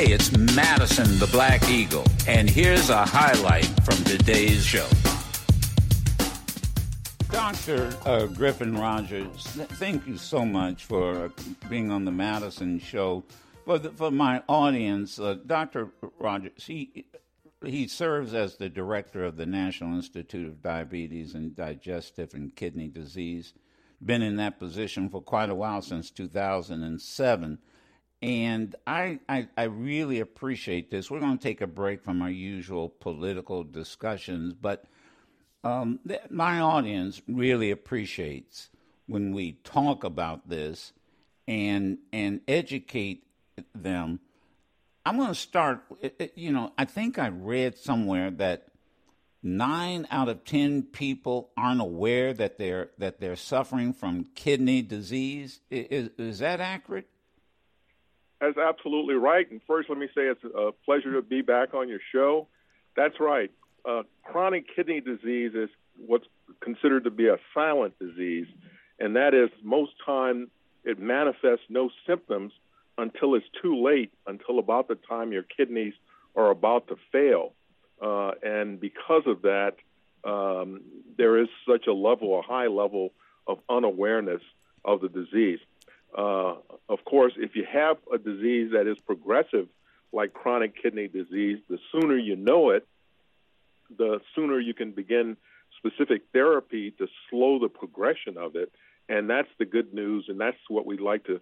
Hey, it's Madison the Black Eagle, and here's a highlight from today's show. Dr. Uh, Griffin Rodgers, thank you so much for being on the Madison show. For, the, for my audience, uh, Dr. Rodgers, he, he serves as the director of the National Institute of Diabetes and Digestive and Kidney Disease. Been in that position for quite a while since 2007. And I, I, I, really appreciate this. We're going to take a break from our usual political discussions, but um, th- my audience really appreciates when we talk about this and and educate them. I'm going to start. You know, I think I read somewhere that nine out of ten people aren't aware that they're that they're suffering from kidney disease. Is, is that accurate? That's absolutely right. And first, let me say it's a pleasure to be back on your show. That's right. Uh, chronic kidney disease is what's considered to be a silent disease, and that is most time it manifests no symptoms until it's too late, until about the time your kidneys are about to fail. Uh, and because of that, um, there is such a level, a high level of unawareness of the disease. Uh, of course, if you have a disease that is progressive, like chronic kidney disease, the sooner you know it, the sooner you can begin specific therapy to slow the progression of it. And that's the good news, and that's what we'd like to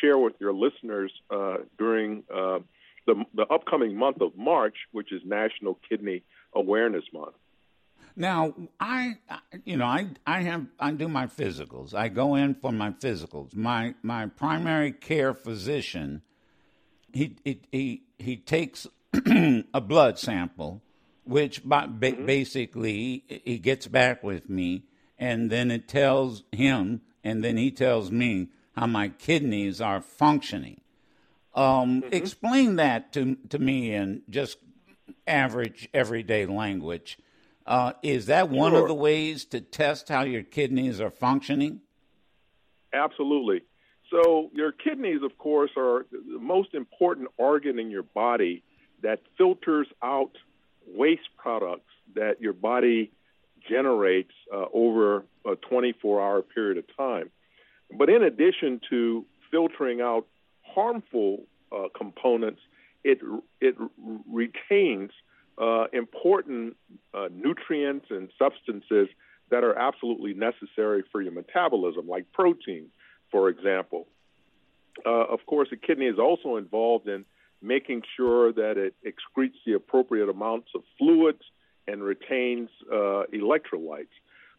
share with your listeners uh, during uh, the, the upcoming month of March, which is National Kidney Awareness Month. Now, I, you know, I, I have, I do my physicals. I go in for my physicals. My, my primary care physician, he, he, he, he takes a blood sample, which mm-hmm. basically he gets back with me, and then it tells him, and then he tells me how my kidneys are functioning. Um, mm-hmm. Explain that to to me in just average everyday language uh, is that one sure. of the ways to test how your kidneys are functioning? Absolutely. So, your kidneys, of course, are the most important organ in your body that filters out waste products that your body generates uh, over a 24 hour period of time. But in addition to filtering out harmful uh, components, it, it retains uh, important nutrients and substances that are absolutely necessary for your metabolism, like protein, for example. Uh, of course, the kidney is also involved in making sure that it excretes the appropriate amounts of fluids and retains uh, electrolytes.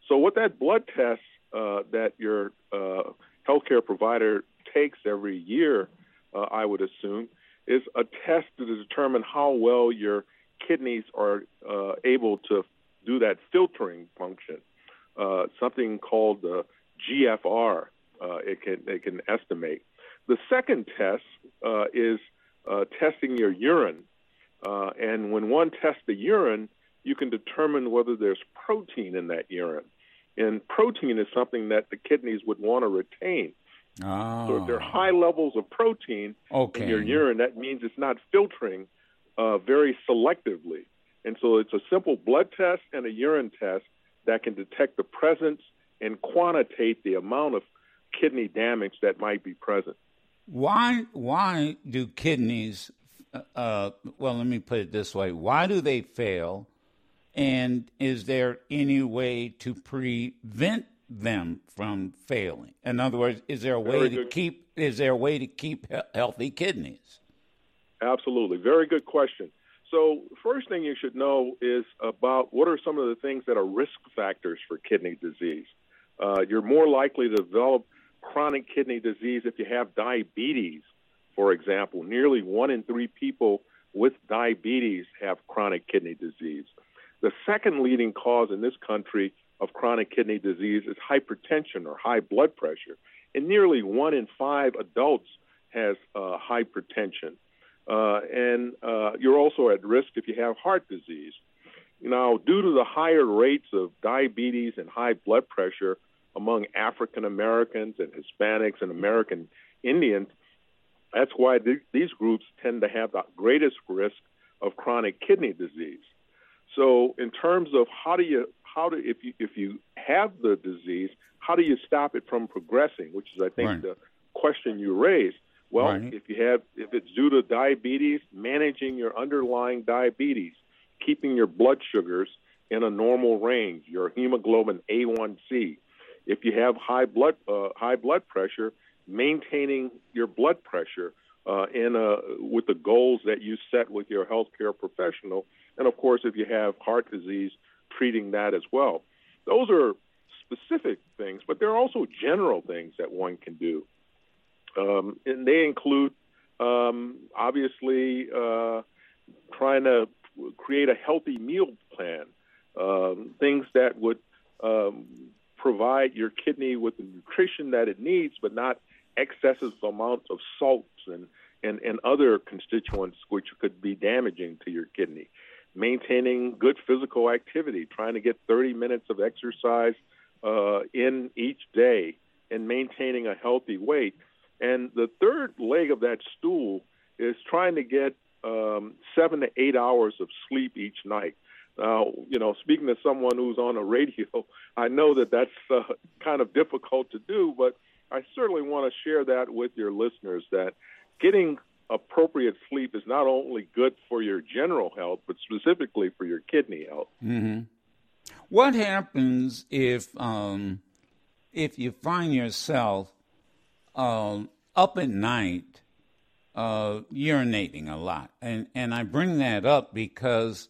So, what that blood test uh, that your uh, healthcare provider takes every year, I would assume, is a test to determine how well your kidneys are uh, able to do that filtering function, uh, something called the GFR. Uh, it can it can estimate. The second test uh, is uh, testing your urine, uh, and when one tests the urine, you can determine whether there's protein in that urine. And protein is something that the kidneys would want to retain. Oh. So if there are high levels of protein okay. in your urine, that means it's not filtering uh, very selectively. And so it's a simple blood test and a urine test that can detect the presence and quantitate the amount of kidney damage that might be present. Why why do kidneys uh, uh, well let me put it this way why do they fail and is there any way to prevent them from failing in other words is there a way Very to good. keep is there a way to keep healthy kidneys Absolutely. Very good question. So, first thing you should know is about what are some of the things that are risk factors for kidney disease. Uh, you're more likely to develop chronic kidney disease if you have diabetes, for example. Nearly one in three people with diabetes have chronic kidney disease. The second leading cause in this country of chronic kidney disease is hypertension or high blood pressure. And nearly one in five adults has uh, hypertension. Uh, and uh, you're also at risk if you have heart disease. Now, due to the higher rates of diabetes and high blood pressure among African Americans and Hispanics and American Indians, That's why th- these groups tend to have the greatest risk of chronic kidney disease. So, in terms of how do you how do if you if you have the disease, how do you stop it from progressing? Which is, I think, right. the question you raised. Well, right. if you have if it's due to diabetes, managing your underlying diabetes, keeping your blood sugars in a normal range, your hemoglobin A1C. If you have high blood uh, high blood pressure, maintaining your blood pressure uh, in a, with the goals that you set with your healthcare professional, and of course, if you have heart disease, treating that as well. Those are specific things, but there are also general things that one can do, um, and they include um, obviously uh, trying to create a healthy meal plan, um, things that would um, provide your kidney with the nutrition that it needs, but not excessive amounts of salts and, and, and other constituents which could be damaging to your kidney. Maintaining good physical activity, trying to get 30 minutes of exercise uh, in each day, and maintaining a healthy weight. And the third leg of that stool is trying to get um, seven to eight hours of sleep each night. Now, you know, speaking to someone who's on a radio, I know that that's uh, kind of difficult to do, but I certainly want to share that with your listeners that getting appropriate sleep is not only good for your general health, but specifically for your kidney health. Mm-hmm. What happens if um, if you find yourself uh, up at night uh, urinating a lot? And and I bring that up because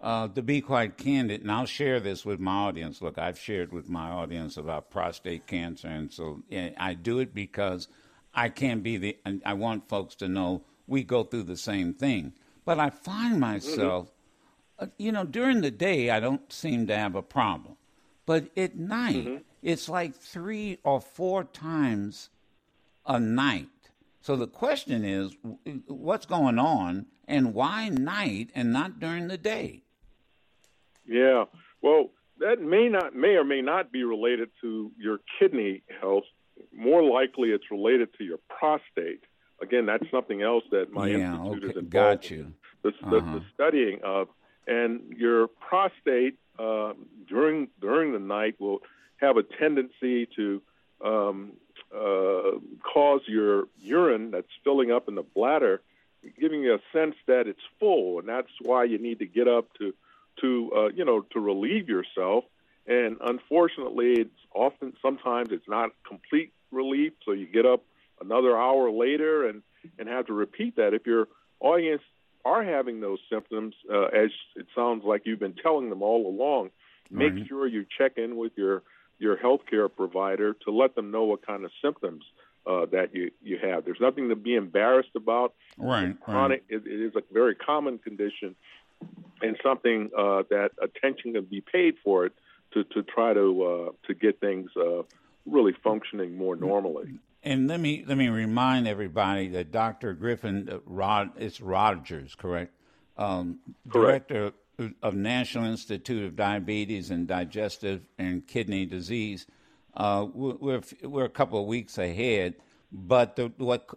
uh, to be quite candid, and I'll share this with my audience. Look, I've shared with my audience about prostate cancer, and so I do it because I can't be the. I want folks to know we go through the same thing. But I find myself, mm-hmm. uh, you know, during the day I don't seem to have a problem, but at night mm-hmm. it's like three or four times a night. So the question is, what's going on, and why night and not during the day? Yeah. Well, that may not may or may not be related to your kidney health. More likely, it's related to your prostate. Again, that's something else that my yeah, institute okay. is involved Got you. The, uh-huh. the, the uh-huh. studying of, and your prostate uh, during during the night will have a tendency to um, uh, cause your urine that's filling up in the bladder, giving you a sense that it's full, and that's why you need to get up to to uh, you know to relieve yourself. And unfortunately, it's often sometimes it's not complete relief, so you get up another hour later and and have to repeat that. If your audience are having those symptoms, uh, as it sounds like you've been telling them all along, make right. sure you check in with your your healthcare provider to let them know what kind of symptoms uh, that you you have. There's nothing to be embarrassed about. Right. Chronic. Right. It, it is a very common condition and something uh, that attention can be paid for it to, to try to uh, to get things uh, really functioning more normally. And let me let me remind everybody that Dr. Griffin uh, Rod it's Rodgers, correct? Um, correct. Director of National Institute of Diabetes and Digestive and Kidney Disease. Uh, we're we're a couple of weeks ahead, but the, what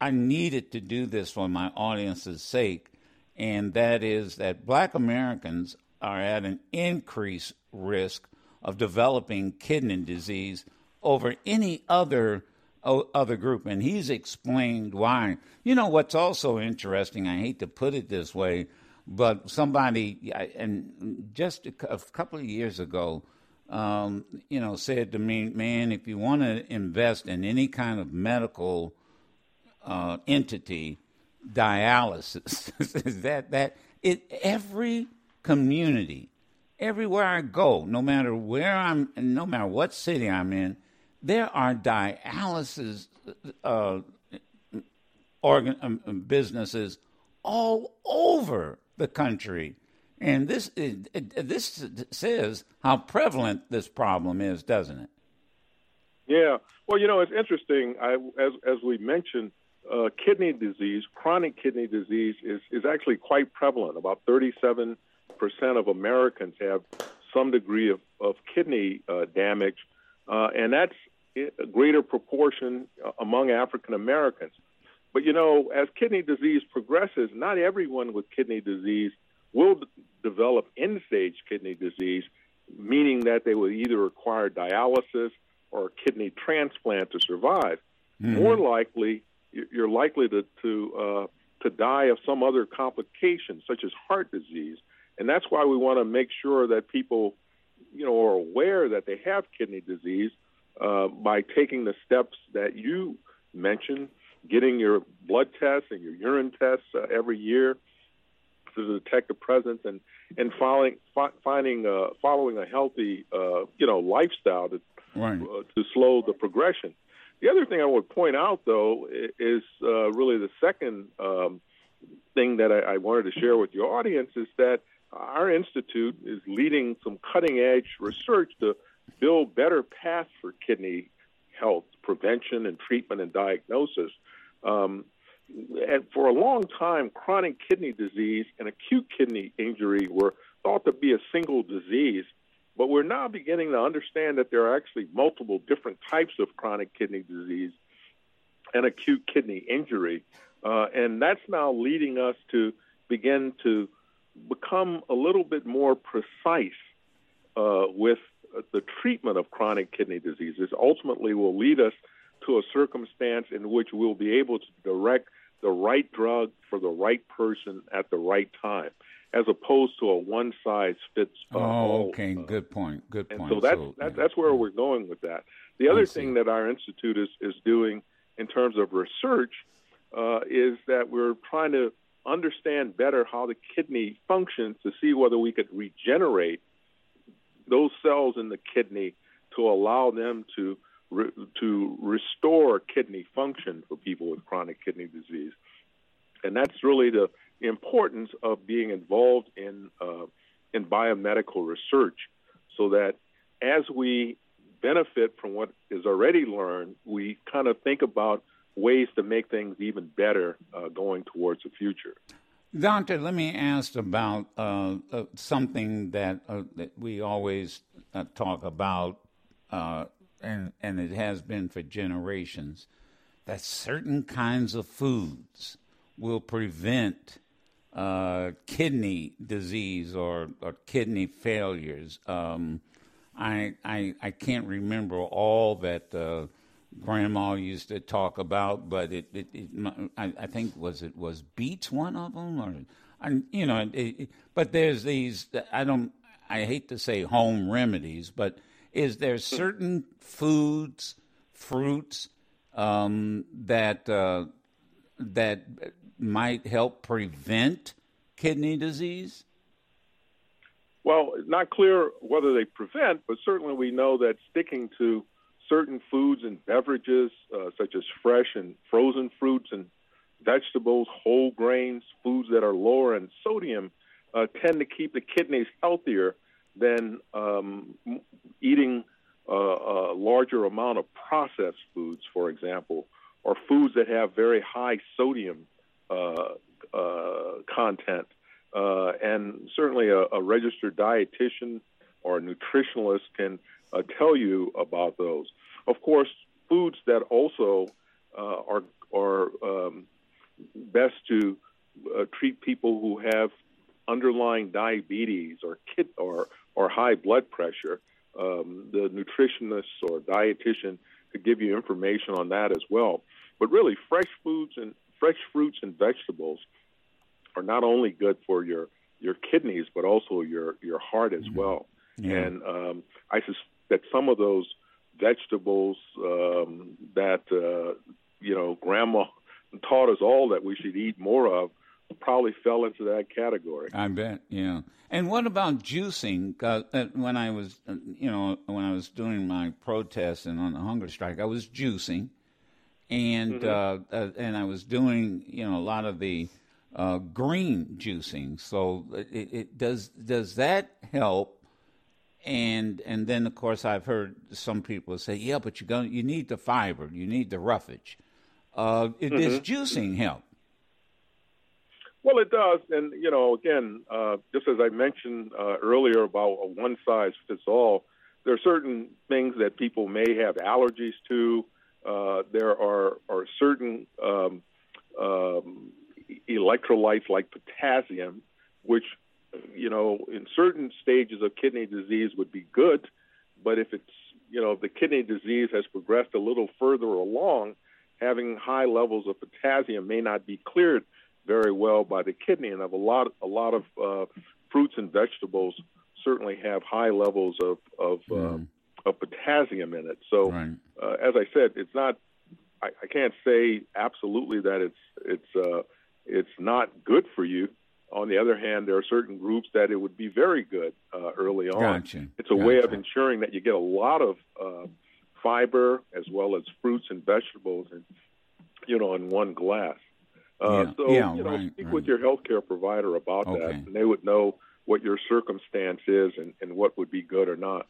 I needed to do this for my audience's sake and that is that black Americans are at an increased risk of developing kidney disease over any other other group and he's explained why you know what's also interesting i hate to put it this way but somebody and just a couple of years ago um, you know said to me man if you want to invest in any kind of medical uh, entity dialysis. that that it every community, everywhere I go, no matter where I'm, no matter what city I'm in, there are dialysis uh, organ um, businesses all over the country. And this this says how prevalent this problem is, doesn't it? Yeah. Well, you know, it's interesting. I, as as we mentioned, uh, kidney disease, chronic kidney disease, is, is actually quite prevalent. About 37% of Americans have some degree of, of kidney uh, damage, uh, and that's a greater proportion uh, among African Americans. But you know, as kidney disease progresses, not everyone with kidney disease will d- develop end stage kidney disease, meaning that they will either require dialysis or a kidney transplant to survive. Mm-hmm. More likely, you're likely to to, uh, to die of some other complication, such as heart disease, and that's why we want to make sure that people, you know, are aware that they have kidney disease uh, by taking the steps that you mentioned, getting your blood tests and your urine tests uh, every year to detect the presence, and and following fi- finding uh, following a healthy, uh, you know, lifestyle to right. uh, to slow the progression. The other thing I would point out, though, is uh, really the second um, thing that I, I wanted to share with your audience is that our institute is leading some cutting edge research to build better paths for kidney health prevention and treatment and diagnosis. Um, and for a long time, chronic kidney disease and acute kidney injury were thought to be a single disease. But we're now beginning to understand that there are actually multiple different types of chronic kidney disease and acute kidney injury. Uh, and that's now leading us to begin to become a little bit more precise uh, with the treatment of chronic kidney diseases. Ultimately, will lead us to a circumstance in which we'll be able to direct the right drug for the right person at the right time, as opposed to a one size fits all. Oh, okay, good point. Good and point. So that's so, that's, yeah. that's where we're going with that. The other thing that our institute is is doing in terms of research uh, is that we're trying to understand better how the kidney functions to see whether we could regenerate those cells in the kidney to allow them to re, to restore kidney function for people with chronic kidney disease, and that's really the importance of being involved in uh, in biomedical research, so that as we benefit from what is already learned, we kind of think about ways to make things even better uh, going towards the future. Doctor, let me ask about uh, uh, something that, uh, that we always uh, talk about, uh, and, and it has been for generations, that certain kinds of foods will prevent uh, kidney disease or, or kidney failures. Um, I, I, I can't remember all that grandma used to talk about, but it, it, it I, I, think was it was beets one of them, or I, you know, it, but there's these. I don't. I hate to say home remedies, but is there certain foods, fruits um, that uh, that might help prevent kidney disease? Well, not clear whether they prevent, but certainly we know that sticking to certain foods and beverages, uh, such as fresh and frozen fruits and vegetables, whole grains, foods that are lower in sodium, uh, tend to keep the kidneys healthier than um, eating uh, a larger amount of processed foods, for example, or foods that have very high sodium uh, uh, content. Uh, and certainly, a, a registered dietitian or a nutritionalist can uh, tell you about those. Of course, foods that also uh, are are um, best to uh, treat people who have underlying diabetes or kid or or high blood pressure. Um, the nutritionist or dietitian could give you information on that as well. But really, fresh foods and fresh fruits and vegetables are not only good for your your kidneys but also your your heart as mm-hmm. well. Yeah. And um, I suspect that some of those vegetables um, that uh, you know grandma taught us all that we should eat more of probably fell into that category. I bet, yeah. And what about juicing? Uh, when I was, uh, you know, when I was doing my protest and on the hunger strike, I was juicing, and mm-hmm. uh, uh, and I was doing, you know, a lot of the uh, green juicing. So, it, it, does does that help and and then of course I've heard some people say, yeah, but you go, you need the fiber, you need the roughage. Uh, mm-hmm. Does juicing help? Well, it does, and you know, again, uh, just as I mentioned uh, earlier about a one size fits all, there are certain things that people may have allergies to. Uh, there are are certain um, um, electrolytes like potassium, which you know in certain stages of kidney disease would be good, but if it's you know if the kidney disease has progressed a little further along, having high levels of potassium may not be cleared very well by the kidney, and of a lot a lot of uh, fruits and vegetables certainly have high levels of of, mm. uh, of potassium in it. So, right. uh, as I said, it's not. I, I, can't say absolutely that it's it's uh, it's not good for you. On the other hand, there are certain groups that it would be very good uh, early on. Gotcha. It's a gotcha. way of ensuring that you get a lot of uh, fiber as well as fruits and vegetables, and you know, in one glass. Uh, yeah. So, yeah, you know, right, speak right. with your healthcare provider about Okay. that, and they would know what your circumstance is and, and what would be good or not.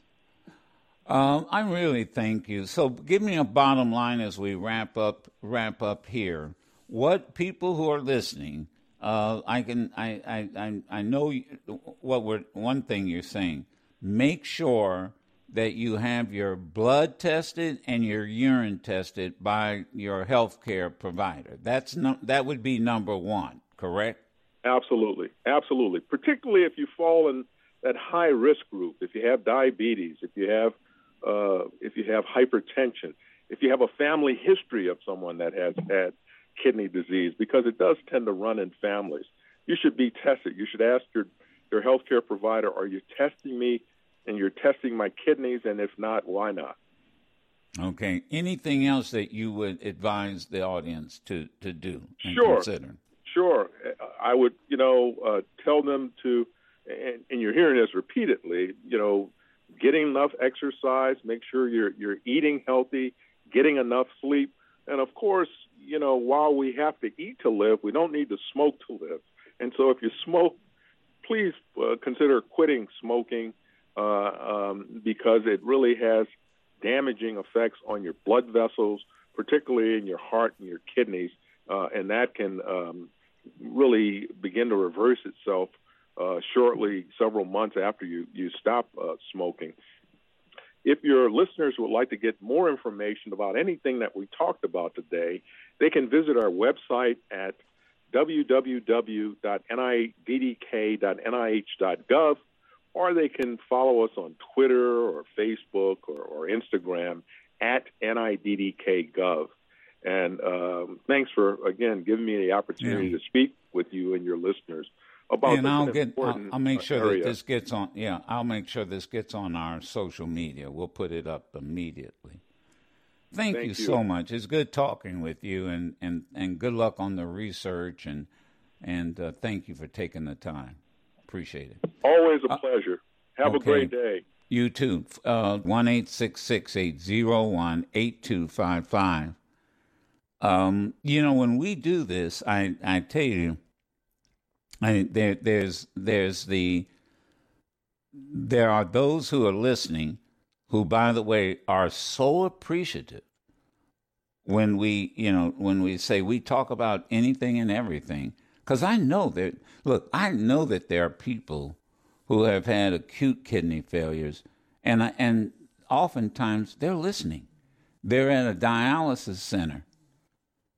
Um, I really thank you. So, give me a bottom line as we wrap up wrap up here. What people who are listening, uh, I can I I I, I know what we're one thing you're saying. Make sure that you have your blood tested and your urine tested by your healthcare provider. That's no, that would be number one. Correct. Absolutely, absolutely. Particularly if you fall in that high risk group, if you have diabetes, if you have uh, if you have hypertension, if you have a family history of someone that has had kidney disease, because it does tend to run in families. You should be tested. You should ask your your healthcare provider, "Are you testing me?" And you're testing my kidneys, and if not, why not? Okay. Anything else that you would advise the audience to to do and Sure. consider? Sure, I would, you know, uh, tell them to, and, and you're hearing this repeatedly, you know, getting enough exercise, make sure you're you're eating healthy, getting enough sleep, and of course, you know, while we have to eat to live, we don't need to smoke to live. And so, if you smoke, please uh, consider quitting smoking uh, um, because it really has damaging effects on your blood vessels, particularly in your heart and your kidneys, uh, and that can um, really begin to reverse itself uh, shortly, several months after you you stop uh, smoking. If your listeners would like to get more information about anything that we talked about today, they can visit our website at www.niddk.nih.gov, or they can follow us on Twitter or Facebook or, or Instagram at niddkgov. And um, thanks for again giving me the opportunity Yeah. to speak with you and your listeners about and I'll get I'll, I'll make sure that this gets on yeah I'll make sure this gets on our social media we'll put it up immediately thank, Thank you, you. so much it's good talking with you and and and good luck on the research and and uh, thank you for taking the time appreciate it Always a pleasure. Have a great day. you too uh, one eight six six eight zero one eight two five five um you know when we do this I I tell you I, there, there's there's the there are those who are listening who by the way are so appreciative when we you know when we say we talk about anything and everything because i know that look i know that there are people who have had acute kidney failures and I- and oftentimes they're listening. They're at a dialysis center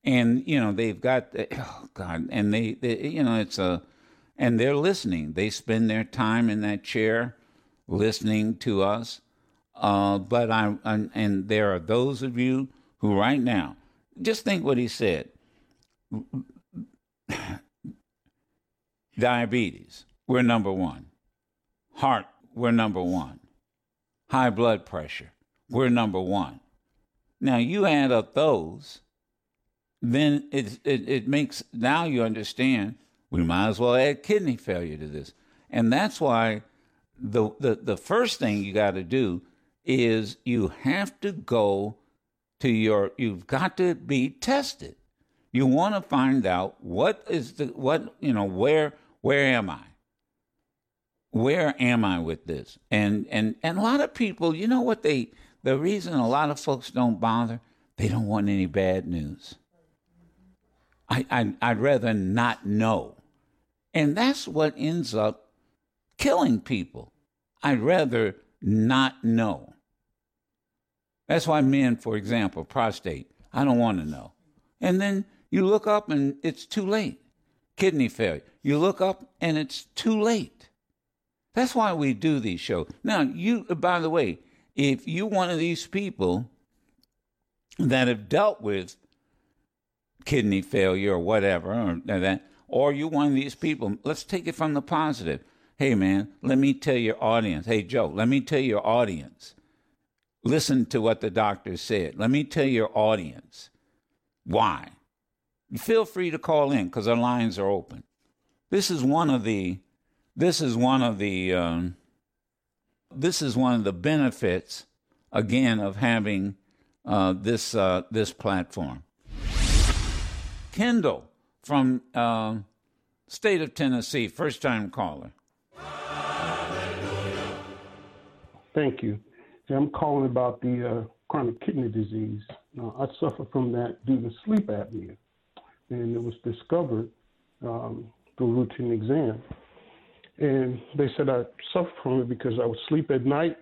and you know they've got oh god and they, they you know it's a and they're listening. They spend their time in that chair listening to us. Uh but i and there are those of you who right now just think what he said diabetes we're number one. Heart we're number one. High blood pressure we're number one. Now you add up those then it, it it makes now you understand we might as well add kidney failure to this, and that's why the the the first thing you got to do is you have to go to your you've got to be tested. You want to find out what is the what you know where where am I? Where am I with this? And and and a lot of people, you know what they the reason a lot of folks don't bother, they don't want any bad news. I, I I'd rather not know. And that's what ends up killing people. I'd rather not know. That's why men, for example, prostate, I don't want to know. And then You look up and it's too late. Kidney failure. You look up and it's too late. That's why we do these shows. Now, you, by the way, if you're one of these people that have dealt with kidney failure or whatever, or that, or you're one of these people, let's take it from the positive. Hey, man, let me tell your audience. Hey, Joe, let me tell your audience. Listen to what the doctor said. Let me tell your audience why. Feel free to call in because our lines are open. This is one of the. This is one of the. Um, this is one of the benefits, again, of having uh, this uh, this platform. Kendall from uh, state of Tennessee, first time caller. Thank you. I'm calling about the uh, chronic kidney disease. I suffer from that due to sleep apnea, and it was discovered um, through routine exam. And they said I suffered from it because I would sleep at night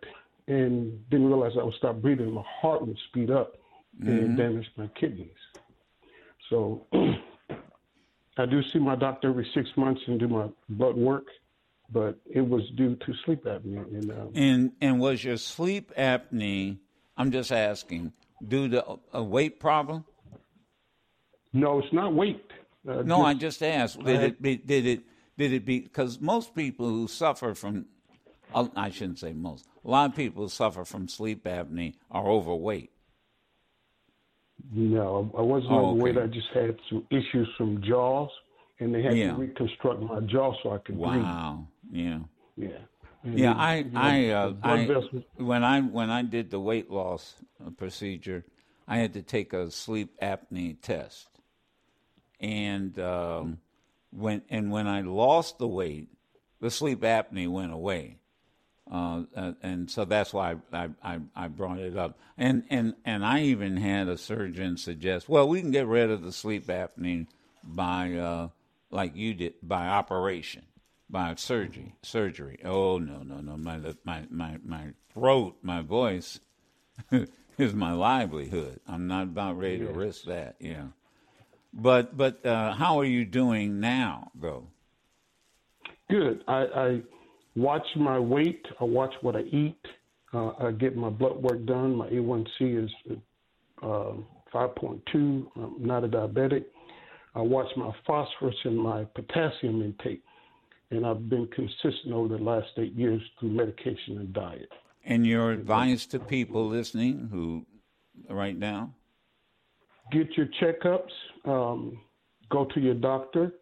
and didn't realize I would stop breathing. My heart would speed up and mm-hmm. damage my kidneys. So I do see my doctor every six months and do my blood work, but it was due to sleep apnea. And um, and, and was your sleep apnea? I'm just asking, due to a weight problem? No, it's not weight. Uh, no, just, I just asked. Did it be, did it did it be because most people who suffer from I shouldn't say most. A lot of people who suffer from sleep apnea are overweight. No, I wasn't oh, overweight. Okay. I just had some issues from jaws, and they had yeah. to reconstruct my jaw so I could wow. breathe. Wow. Yeah. Yeah. And yeah, I, you know, I, uh, I when I when I did the weight loss procedure, I had to take a sleep apnea test, and um, when and when I lost the weight, the sleep apnea went away. Uh, uh, and so that's why I, I, I, brought it up. And, and, and I even had a surgeon suggest, well, we can get rid of the sleep apnea by, uh, like you did, by operation, by surgery. Surgery. Oh no, no, no! My my my my throat, my voice is my livelihood. I'm not about ready to risk that. Yeah. But but uh, how are you doing now, though? Good. I, I watch my weight. I watch what I eat. Uh, I get my blood work done. My A1C is uh, 5.2. I'm not a diabetic. I watch my phosphorus and my potassium intake. And I've been consistent over the last eight years through medication and diet. And your advice to people listening who, right now? Get your checkups. Um, go to your doctor.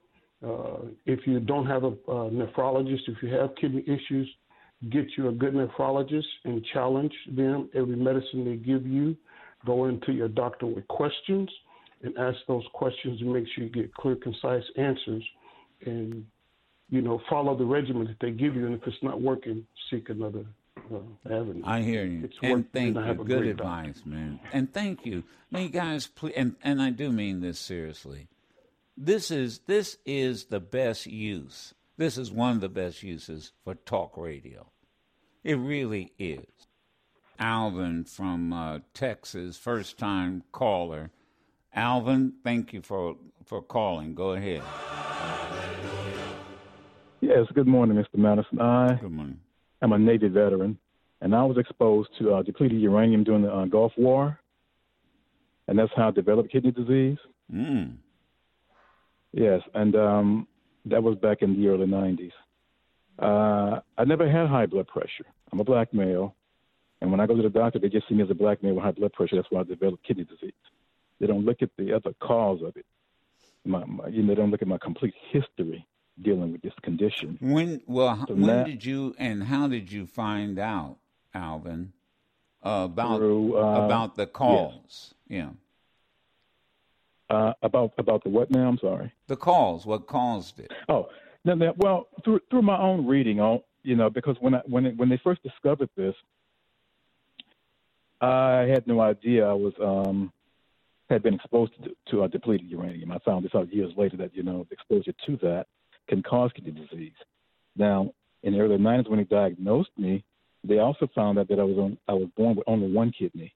Uh, if you don't have a, a, nephrologist, if you have kidney issues, get you a good nephrologist and challenge them. Every medicine they give you, go into your doctor with questions and ask those questions and make sure you get clear, concise answers. And you know, follow the regimen that they give you. And if it's not working, seek another avenue. I hear you. It's and thank you. Good advice, doctor. man. And thank you. Now, you guys, please, and, and I do mean this seriously this is this is the best use. This is one of the best uses for talk radio. It really is. Alvin from uh, Texas, first time caller. Alvin, thank you for for calling. Go ahead. Yes, good morning, Mr. Madison. I good morning. Am a Navy veteran, and I was exposed to uh, depleted uranium during the uh, Gulf War, and that's how I developed kidney disease. Mm. Yes, and um, that was back in the early 90s. Uh, I never had high blood pressure. I'm a black male, and when I go to the doctor, they just see me as a black male with high blood pressure. That's why I developed kidney disease. They don't look at the other cause of it. My, my, you know, they don't look at my complete history dealing with this condition. When well, so when that, did you and how did you find out, Alvin, uh, about through, uh, about the cause? Yes. Yeah. Uh, about about the what now? I'm sorry. The cause. What caused it? Oh, no, no, well, through through my own reading, on you know, because when I when it, when they first discovered this, I had no idea I was um had been exposed to, to a depleted uranium. I found this out years later that you know the exposure to that can cause kidney disease. Now, in the early '90s, when they diagnosed me, they also found out that I was on I was born with only one kidney.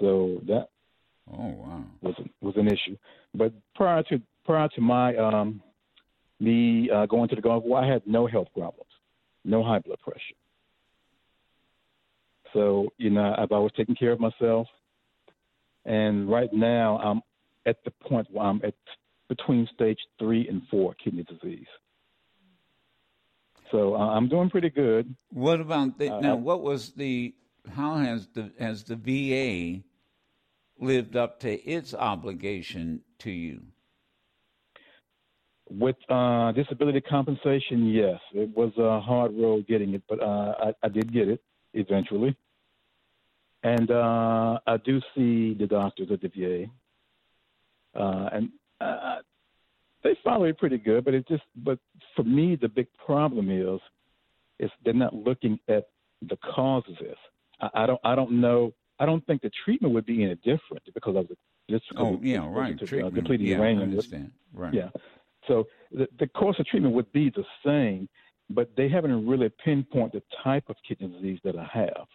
So that Oh wow. Was was an issue, but prior to prior to my um, me uh, going to the Gulf War, I had no health problems, no high blood pressure. So you know, I've always taken care of myself, and right now I'm at the point where I'm at between stage three and four kidney disease. So uh, I'm doing pretty good. What about the, uh, now? What was the? How has the has the VA lived up to its obligation to you? With uh, disability compensation, yes, it was a hard road getting it, but uh, I, I, did get it eventually. And uh, I do see the doctors at the VA, uh, and uh, they follow it pretty good. But it just, but for me, the big problem is, is they're not looking at the causes. Of this. I, I don't, I don't know I don't think the treatment would be any different because of the just oh yeah right to, treatment. Uh, depleting yeah, uranium. I understand. Right. Yeah. So the, the course of treatment would be the same, but they haven't really pinpointed the type of kidney disease that I have.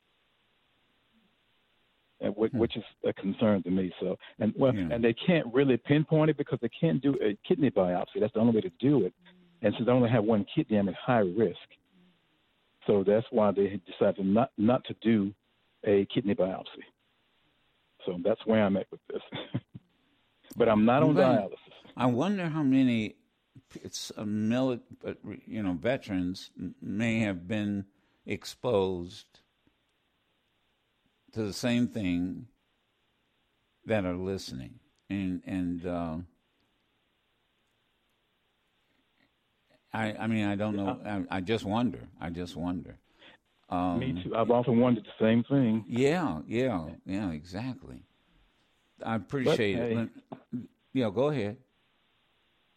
And which, hmm. which is a concern to me. So, and well, yeah. and they can't really pinpoint it because they can't do a kidney biopsy. That's the only way to do it. And since I only have one kidney, I'm at high risk. So that's why they decided not not to do a kidney biopsy. So that's where I'm at with this. but I'm not on dialysis. I wonder how many it's a mili- you know veterans may have been exposed to the same thing that are listening and and uh, I I mean I don't know I, I just wonder I just wonder um, Me too. I've often wondered the same thing. Yeah, yeah, yeah, exactly. I appreciate but, it. Hey, yeah, go ahead.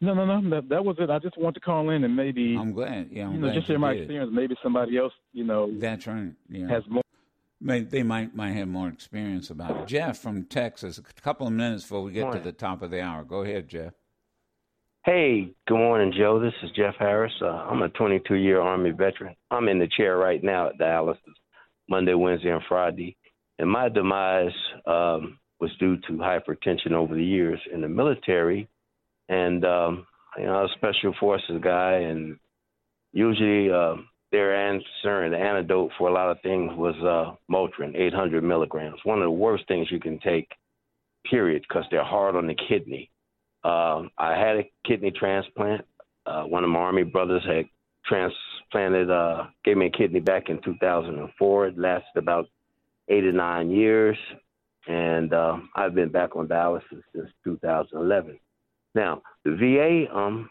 No, no, no. That, that was it. I just want to call in and maybe. I'm glad. Yeah, I'm you know, glad just share my experience. Maybe somebody else, you know. That's right. Yeah. Has more. May, they might might have more experience about it. Jeff from Texas. A couple of minutes before we get to the top of the hour. Go ahead, Jeff. Hey, good morning, Joe. This is Jeff Harris. Uh, I'm a 22 year Army veteran. I'm in the chair right now at Dallas Monday, Wednesday, and Friday. And my demise um, was due to hypertension over the years in the military. And, um, you know, I was a special forces guy, and usually uh, their answer and the antidote for a lot of things was uh, Motrin, 800 milligrams. One of the worst things you can take, period, because they're hard on the kidney um, I had a kidney transplant. Uh, one of my Army brothers had transplanted, uh, gave me a kidney back in 2004. It lasted about eight or nine years, and uh, I've been back on dialysis since 2011. Now, the VA um,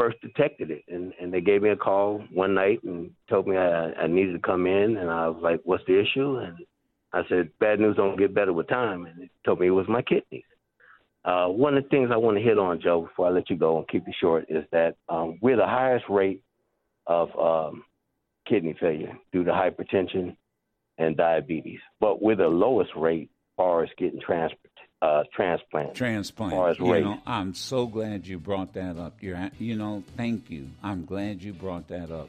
first detected it, and, and they gave me a call one night and told me I, I needed to come in, and I was like, "What's the issue?" And I said, "Bad news don't get better with time," and they told me it was my kidneys. Uh, one of the things I want to hit on, Joe, before I let you go and keep it short, is that um, we're the highest rate of um, kidney failure due to hypertension and diabetes, but we're the lowest rate as far as getting trans- uh, transplant. Transplant. You know, I'm so glad you brought that up. You're, you know, thank you. I'm glad you brought that up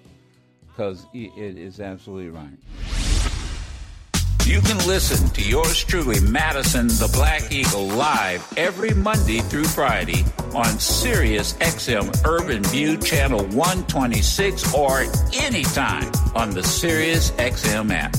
because it is absolutely right. You can listen to yours truly, Madison the Black Eagle, live every Monday through Friday on Sirius XM Urban View Channel 126 or anytime on the Sirius XM app.